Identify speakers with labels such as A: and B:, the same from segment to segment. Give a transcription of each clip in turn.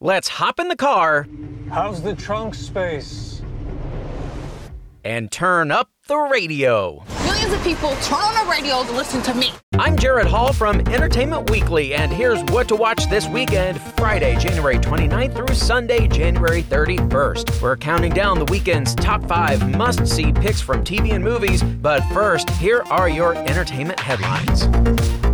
A: let's hop in the car.
B: How's the trunk space?
A: And turn up the radio.
C: Millions of people turn on the radio to listen to me.
A: I'm Jared Hall from Entertainment Weekly, and here's what to watch this weekend Friday, January 29th through Sunday, January 31st. We're counting down the weekend's top five must see picks from TV and movies, but first, here are your entertainment headlines.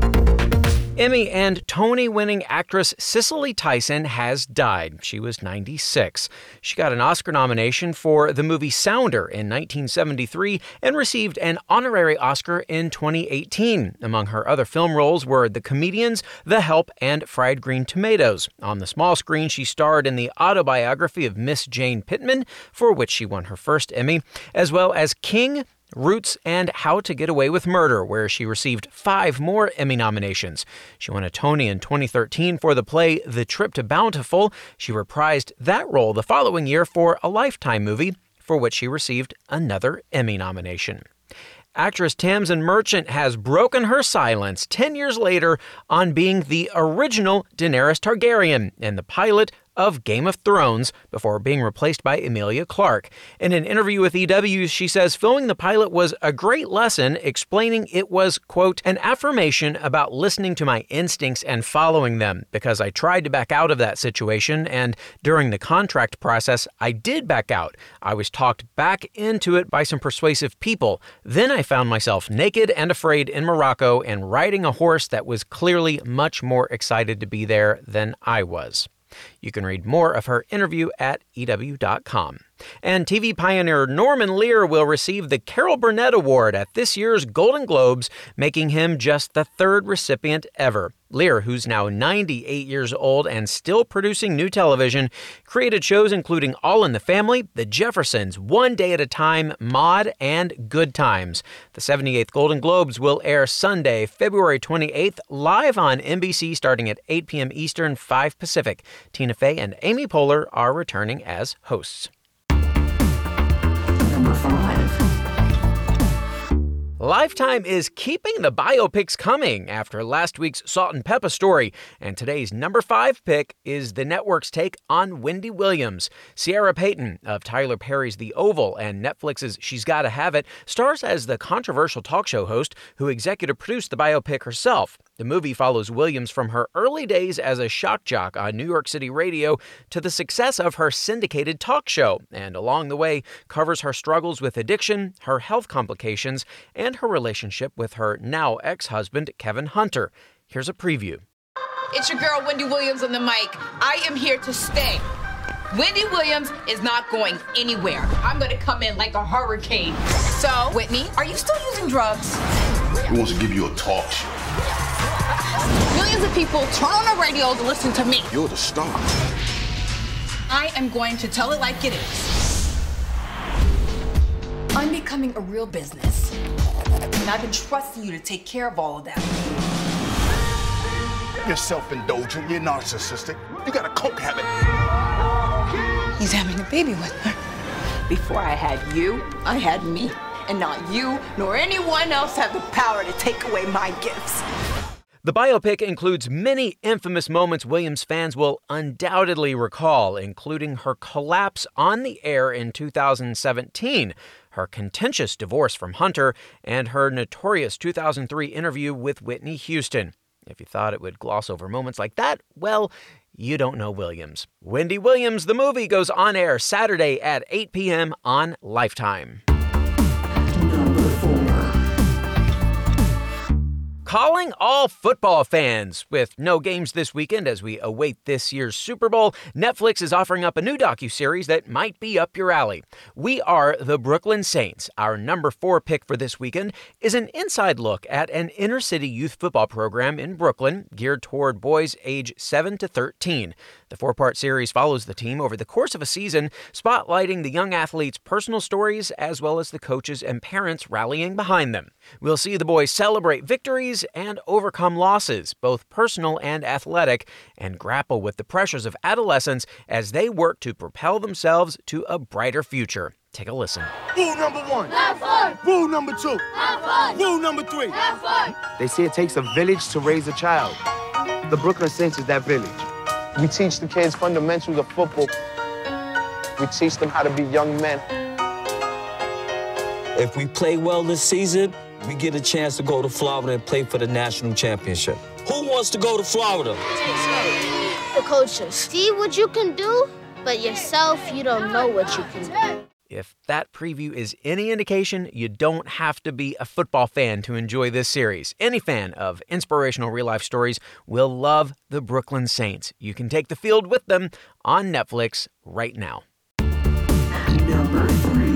A: Emmy and Tony winning actress Cicely Tyson has died. She was 96. She got an Oscar nomination for the movie Sounder in 1973 and received an honorary Oscar in 2018. Among her other film roles were The Comedians, The Help, and Fried Green Tomatoes. On the small screen, she starred in the autobiography of Miss Jane Pittman, for which she won her first Emmy, as well as King, Roots, and How to Get Away with Murder, where she received five more Emmy nominations. She won a Tony in 2013 for the play The Trip to Bountiful. She reprised that role the following year for a Lifetime movie, for which she received another Emmy nomination. Actress Tamsin Merchant has broken her silence 10 years later on being the original Daenerys Targaryen in the pilot of Game of Thrones before being replaced by Emilia Clarke. In an interview with EW, she says filming the pilot was a great lesson, explaining it was, quote, an affirmation about listening to my instincts and following them, because I tried to back out of that situation, and during the contract process, I did back out. I was talked back into it by some persuasive people. Then I found myself naked and afraid in Morocco and riding a horse that was clearly much more excited to be there than I was. You can read more of her interview at EW.com. And TV pioneer Norman Lear will receive the Carol Burnett Award at this year's Golden Globes, making him just the third recipient ever. Lear, who's now 98 years old and still producing new television, created shows including All in the Family, The Jeffersons, One Day at a Time, Maude, and Good Times. The 78th Golden Globes will air Sunday, February 28th, live on NBC starting at 8 p.m. Eastern, 5 Pacific. Tina Fey and Amy Poehler are returning as hosts. Lifetime is keeping the biopics coming after last week's Salt and Pepa story, and today's number five pick is the network's take on Wendy Williams. Ciera Payton of Tyler Perry's The Oval and Netflix's She's Gotta Have It stars as the controversial talk show host who executive produced the biopic herself. The movie follows Williams from her early days as a shock jock on New York City radio to the success of her syndicated talk show, and along the way covers her struggles with addiction, her health complications, and her relationship with her now ex husband, Kevin Hunter. Here's a preview.
C: It's your girl, Wendy Williams, on the mic. I am here to stay. Wendy Williams is not going anywhere. I'm gonna come in like a hurricane. So, Whitney, are you still using drugs?
D: He wants to give you a talk show.
C: Millions of people turn on the radio to listen to me.
D: You're the star.
C: I am going to tell it like it is. I'm becoming a real business. And I've been trusting you to take care of all of that.
D: You're self-indulgent, you're narcissistic. You got a coke habit.
C: He's having a baby with her. Before I had you, I had me. And not you nor anyone else have the power to take away my gifts.
A: The biopic includes many infamous moments Williams fans will undoubtedly recall, including her collapse on the air in 2017, her contentious divorce from Hunter, and her notorious 2003 interview with Whitney Houston. If you thought it would gloss over moments like that, well, you don't know Williams. Wendy Williams, the movie, goes on air Saturday at 8 p.m. on Lifetime. Calling all football fans. With no games this weekend as we await this year's Super Bowl, Netflix is offering up a new docu-series that might be up your alley. We are the Brooklyn Saints. Our number 4 pick for this weekend is an inside look at an inner-city youth football program in Brooklyn geared toward boys age 7 to 13. The four-part series follows the team over the course of a season, spotlighting the young athletes' personal stories as well as the coaches and parents rallying behind them. We'll see the boys celebrate victories and overcome losses, both personal and athletic, and grapple with the pressures of adolescence as they work to propel themselves to a brighter future. Take a listen.
E: Rule number one.
F: Have fun.
E: Rule number two.
F: Have fun.
E: Rule number three.
F: Have fun.
G: They say it takes a village to raise a child. The Brooklyn Saints is that village.
E: We teach the kids fundamentals of football. We teach them how to be young men.
F: If we play well this season, we get a chance to go to Florida and play for the national championship. Who wants to go to Florida?
G: The coaches. See what you can do, but yourself, you don't know what you can do.
A: If that preview is any indication, you don't have to be a football fan to enjoy this series. Any fan of inspirational real life stories will love the Brooklyn Saints. You can take the field with them on Netflix right now. Number three.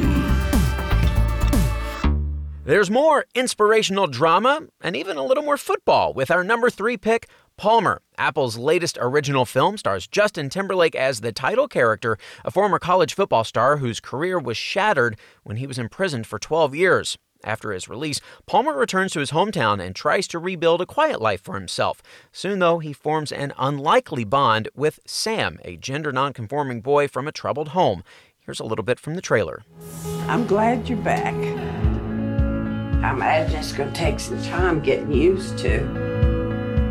A: There's more inspirational drama and even a little more football with our number three pick, Palmer, Apple's latest original film, stars Justin Timberlake as the title character, a former college football star whose career was shattered when he was imprisoned for 12 years. After his release, Palmer returns to his hometown and tries to rebuild a quiet life for himself. Soon, though, he forms an unlikely bond with Sam, a gender nonconforming boy from a troubled home. Here's a little bit from the trailer.
H: I'm glad you're back. I imagine it's going to take some time getting used to.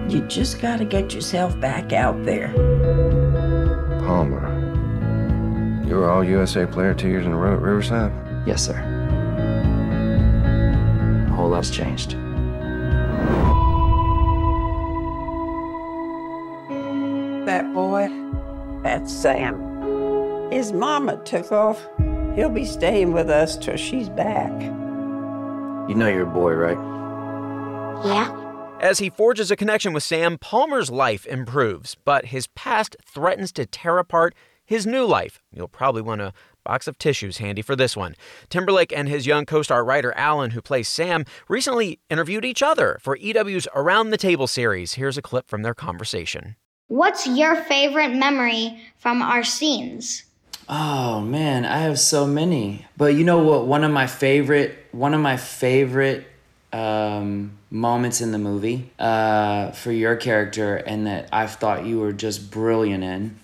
H: You just got to get yourself back out there.
I: Palmer, you were all USA player two years in a row at Riverside?
J: Yes, sir. A whole lot's changed.
H: That boy, that's Sam. His mama took off. He'll be staying with us till she's back.
J: You know your boy, right?
G: Yeah.
A: As he forges a connection with Sam, Palmer's life improves, but his past threatens to tear apart his new life. You'll probably want a box of tissues handy for this one. Timberlake and his young co star Ryder Allen, who plays Sam, recently interviewed each other for EW's Around the Table series. Here's a clip from their conversation.
G: What's your favorite memory from our scenes?
J: Oh man, I have so many. But you know what? One of my favorite, one of my favorite um, moments in the movie uh, for your character and that I've thought you were just brilliant in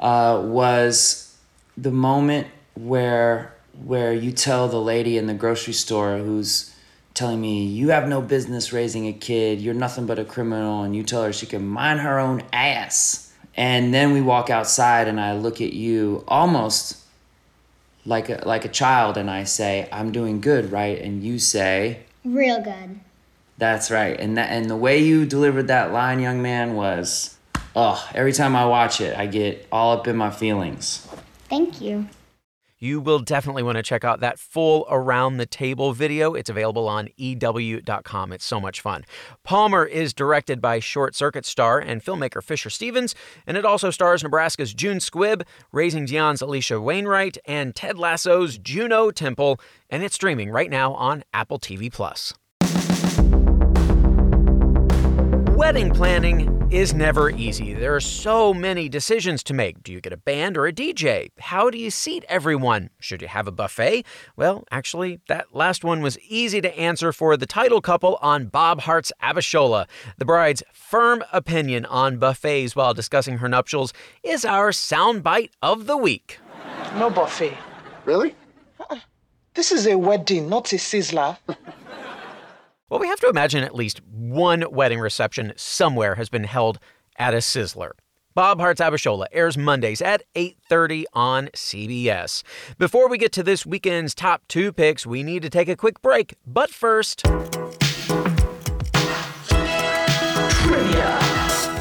J: uh, was the moment where where you tell the lady in the grocery store who's telling me you have no business raising a kid. You're nothing but a criminal and you tell her she can mind her own ass. And then we walk outside and I look at you almost like a, like a child and I say I'm doing good right? And you say
G: Real good.
J: That's right. And that and the way you delivered that line, young man, was oh, every time I watch it, I get all up in my feelings.
G: Thank you.
A: You will definitely want to check out that full around the table video. It's available on EW.com. It's so much fun. Palmer is directed by Short Circuit star and filmmaker Fisher Stevens, and it also stars Nebraska's June Squibb, Raising Dion's Alisha Wainwright, and Ted Lasso's Juno Temple, and it's streaming right now on Apple TV Plus. Wedding planning is never easy. There are so many decisions to make. Do you get a band or a DJ? How do you seat everyone? Should you have a buffet? Well, actually, that last one was easy to answer for the title couple on Bob Hearts Abishola. The bride's firm opinion on buffets while discussing her nuptials is our soundbite of the week.
K: No buffet.
D: Really? Uh-uh.
K: This is a wedding, not a sizzler.
A: Well, we have to imagine at least one wedding reception somewhere has been held at a sizzler. Bob Hearts Abishola airs Mondays at 8:30 on CBS. Before we get to this weekend's top 2 picks, we need to take a quick break. But first,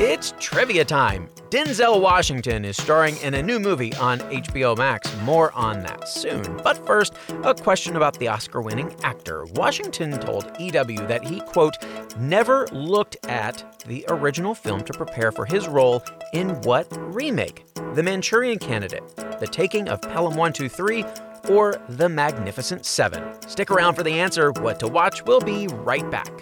A: It's trivia time. Denzel Washington is starring in a new movie on HBO Max. More on that soon. But first, a question about the Oscar winning actor. Washington told EW that he, quote, never looked at the original film to prepare for his role in what remake? The Manchurian Candidate, The Taking of Pelham 123, or The Magnificent Seven? Stick around for the answer. What to watch will be right back.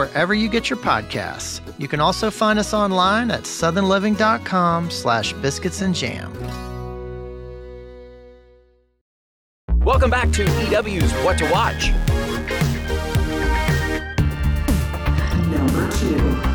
L: wherever wherever you get your podcasts. You can also find us online at southernliving.com slash biscuits and jam.
A: Welcome back to EW's What to Watch.
H: Number two.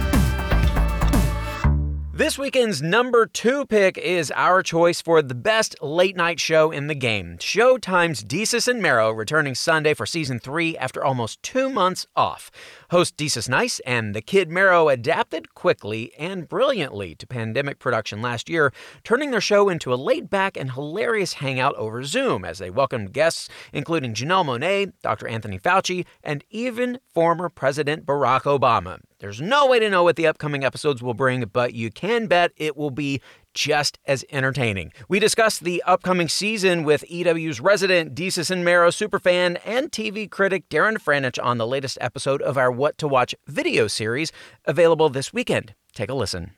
A: This weekend's number two pick is our choice for the best late night show in the game. Showtime's Desus and Mero returning Sunday for season three after almost two months off. Host Desus Nice and the Kid Mero adapted quickly and brilliantly to pandemic production last year, turning their show into a laid back and hilarious hangout over Zoom as they welcomed guests including Janelle Monáe, Dr. Anthony Fauci, and even former President Barack Obama. There's no way to know what the upcoming episodes will bring, but you can bet it will be just as entertaining. We discussed the upcoming season with EW's resident Desus and Mero superfan and TV critic Darren Franich on the latest episode of our What to Watch video series, available this weekend. Take a listen.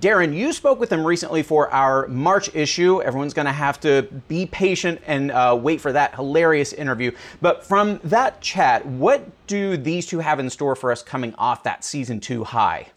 M: Darren, you spoke with them recently for our March issue. Everyone's going to have to be patient and uh, wait for that hilarious interview. But from that chat, what do these two have in store for us coming off that season two high?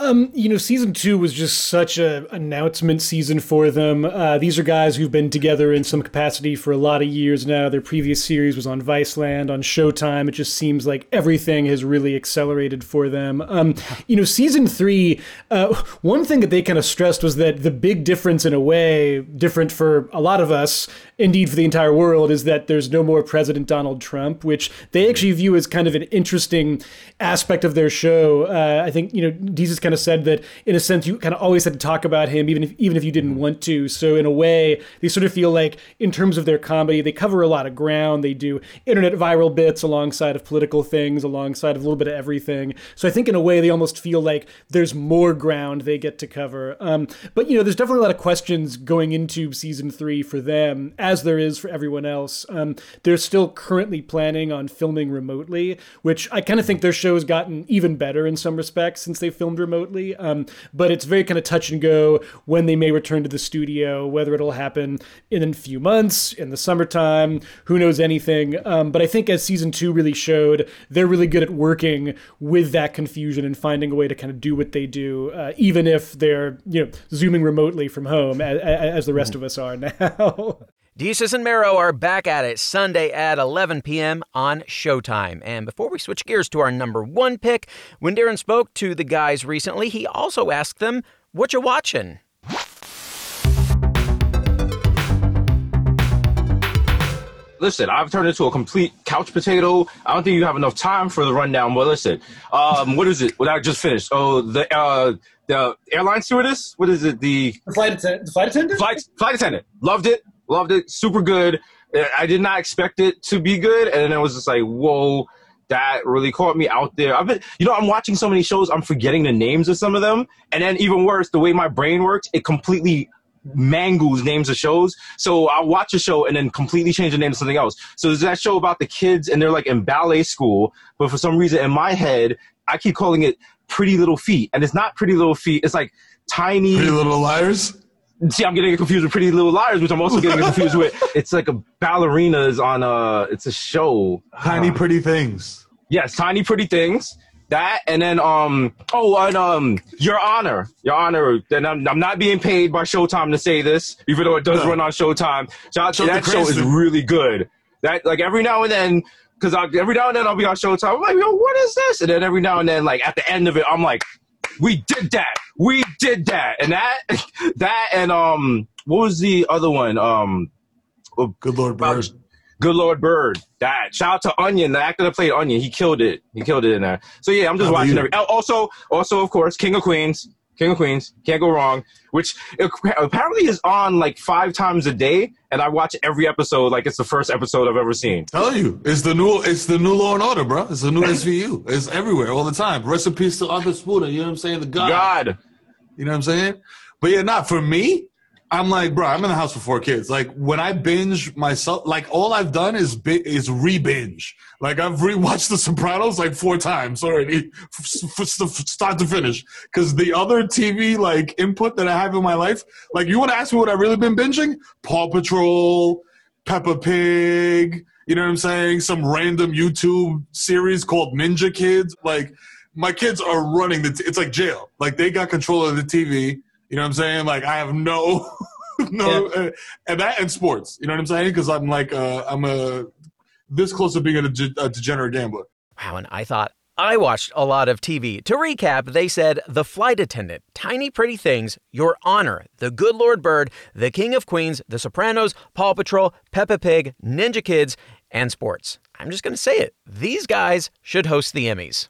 N: Um, you know, season two was just such a announcement season for them. Uh, these are guys who've been together in some capacity for a lot of years now. Their previous series was on Viceland, on Showtime. It just seems like everything has really accelerated for them. Um, you know, season three, uh, one thing that they kind of stressed was that the big difference, in a way, different for a lot of us, indeed for the entire world, is that there's no more President Donald Trump, which they actually view as kind of an interesting aspect of their show. Uh, I think, you know, Desus kind of said that in a sense you kind of always had to talk about him even if even if you didn't want to. So in a way they sort of feel like in terms of their comedy they cover a lot of ground. They do internet viral bits alongside of political things alongside of a little bit of everything. So i think in a way they almost feel like there's more ground they get to cover. Um, but you know there's definitely a lot of questions going into season three for them as there is for everyone else. Um, they're still currently planning on filming remotely which i kind of think their show has gotten even better in some respects since they filmed remotely remotely. Um, but it's very kind of touch and go when they may return to the studio, whether it'll happen in a few months, in the summertime, who knows anything. Um, but I think as season two really showed, they're really good at working with that confusion and finding a way to kind of do what they do, uh, even if they're you know zooming remotely from home, as, as the rest of us are now.
A: Desus and Mero are back at it Sunday at 11 p.m. on Showtime. And before we switch gears to our number one pick, when Darren spoke to the guys recently, he also asked them, What you watching?
O: Listen, I've turned into a complete couch potato. I don't think you have enough time for the rundown. But listen, um, what is it? What I just finished? Oh, the uh, the airline stewardess. What is it? The,
N: the flight attendant. The flight attendant.
O: Flight flight attendant. Loved it. Loved it. Super good. I did not expect it to be good, and then it was just like, whoa, that really caught me out there. I've been, you know, I'm watching so many shows, I'm forgetting the names of some of them, and then even worse, the way my brain works, it completely mangles names of shows. So I'll watch a show and then completely change the name to something else. So there's that show about the kids and they're like in ballet school, but for some reason in my head, I keep calling it Pretty Little Feet, and it's not Pretty Little Feet. It's like tiny.
P: Pretty Little Liars.
O: See, I'm getting confused with Pretty Little Liars, which I'm also getting confused with. It's like a ballerinas on a. It's a show.
P: Tiny uh, Pretty Things.
O: Yes, Tiny Pretty Things. That and then um oh and um Your Honor, Your Honor. Then I'm, I'm not being paid by Showtime to say this, even though it does no. run on Showtime. So that show is really good. That like every now and then because every now and then I'll be on Showtime. I'm like, yo, what is this? And then every now and then, like at the end of it, I'm like, we did that. We did that. And that, that, and um, what was the other one? Um,
P: Good Lord Bird.
O: Good Lord Bird. That. Shout out to Onion, the actor that played Onion. He killed it. He killed it in there. So yeah, I'm just watching every. Also, also of course, King of Queens. King of Queens, can't go wrong. Which apparently is on like five times a day, and I watch every episode like it's the first episode I've ever seen.
P: Tell you, it's the new, it's the new Law and Order, bro. It's the new SVU. It's everywhere all the time. Recipes to Arthur Spooner. You know what I'm saying? The God.
O: God.
P: You know what I'm saying? But yeah, not for me. I'm like, bro, I'm in the house with four kids. Like when I binge myself, like all I've done is bi- is re-binge. Like I've rewatched The Sopranos like four times already, f- f- start to finish. Because the other TV like input that I have in my life, like you want to ask me what I've really been binging? Paw Patrol, Peppa Pig. You know what I'm saying? Some random YouTube series called Ninja Kids. Like my kids are running the. T- it's like jail. Like they got control of the TV. You know what I'm saying? Like I have no, no, uh, and that and sports. You know what I'm saying? Because I'm like uh, I'm a this close to being a, de- a degenerate gambler.
A: Wow, and I thought I watched a lot of TV. To recap, they said The Flight Attendant, Tiny Pretty Things, Your Honor, The Good Lord Bird, The King of Queens, The Sopranos, Paw Patrol, Peppa Pig, Ninja Kids, and sports. I'm just going to say it. These guys should host the Emmys.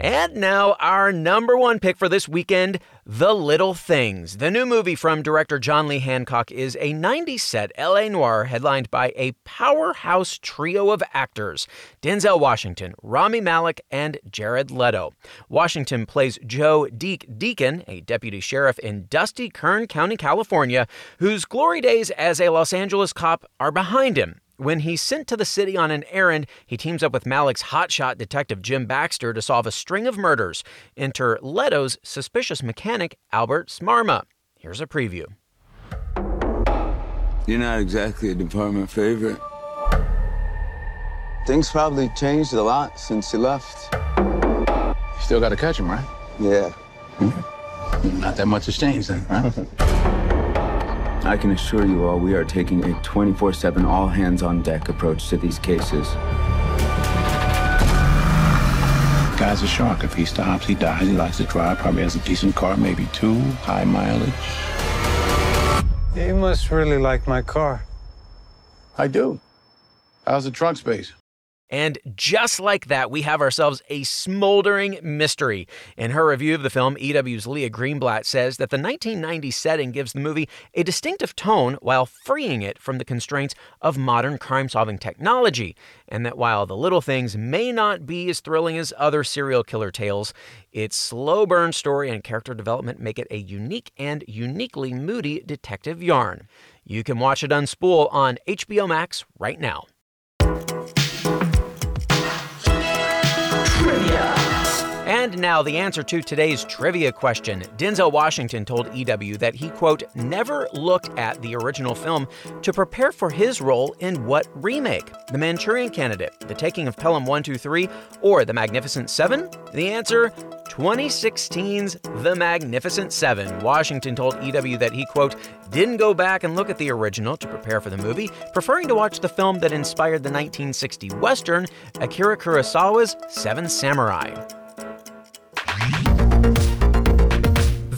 A: And now, our number one pick for this weekend The Little Things. The new movie from director John Lee Hancock is a 90s set LA noir headlined by a powerhouse trio of actors Denzel Washington, Rami Malek, and Jared Leto. Washington plays Joe Deke Deacon, a deputy sheriff in dusty Kern County, California, whose glory days as a Los Angeles cop are behind him. When he's sent to the city on an errand, he teams up with Malek's hotshot detective Jim Baxter to solve a string of murders. Enter Leto's suspicious mechanic, Albert Sparma. Here's a preview.
Q: You're not exactly a department favorite. Things probably changed a lot since you left.
R: You still got to catch him, right?
Q: Yeah. Hmm?
R: Not that much has changed then, right?
Q: I can assure you all we are taking a 24 7 all hands on deck approach to these cases.
R: Guy's a shark. If he stops, he dies. He likes to drive, probably has a decent car, maybe two, high mileage.
B: You must really like my car.
R: I do. How's the trunk space?
A: And just like that, we have ourselves a smoldering mystery. In her review of the film, EW's Leah Greenblatt says that the 1990s setting gives the movie a distinctive tone while freeing it from the constraints of modern crime solving technology. And that while The Little Things may not be as thrilling as other serial killer tales, its slow burn story and character development make it a unique and uniquely moody detective yarn. You can watch it unspool on HBO Max right now. And now the answer to today's trivia question. Denzel Washington told EW that he, quote, never looked at the original film to prepare for his role in what remake? The Manchurian Candidate, The Taking of Pelham 123, or The Magnificent Seven? The answer 2016's The Magnificent Seven. Washington told EW that he, quote, didn't go back and look at the original to prepare for the movie, preferring to watch the film that inspired the 1960 Western, Akira Kurosawa's Seven Samurai.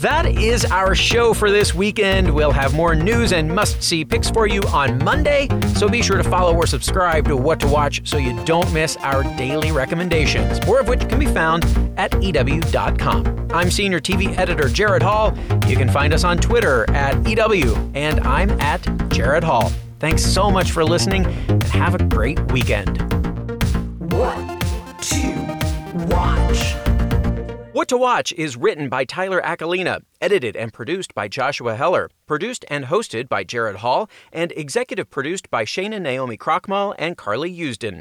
A: That is our show for this weekend. We'll have more news and must see picks for you on Monday, so be sure to follow or subscribe to What to Watch so you don't miss our daily recommendations, more of which can be found at EW.com. I'm Senior TV Editor Jared Hall. You can find us on Twitter at EW, and I'm at Jared Hall. Thanks so much for listening, and have a great weekend.
H: To watch?
A: What to Watch is written by Tyler Acalina, edited and produced by Joshua Heller, produced and hosted by Jared Hall, and executive produced by Shana Naomi Krochmal and Carly Usden.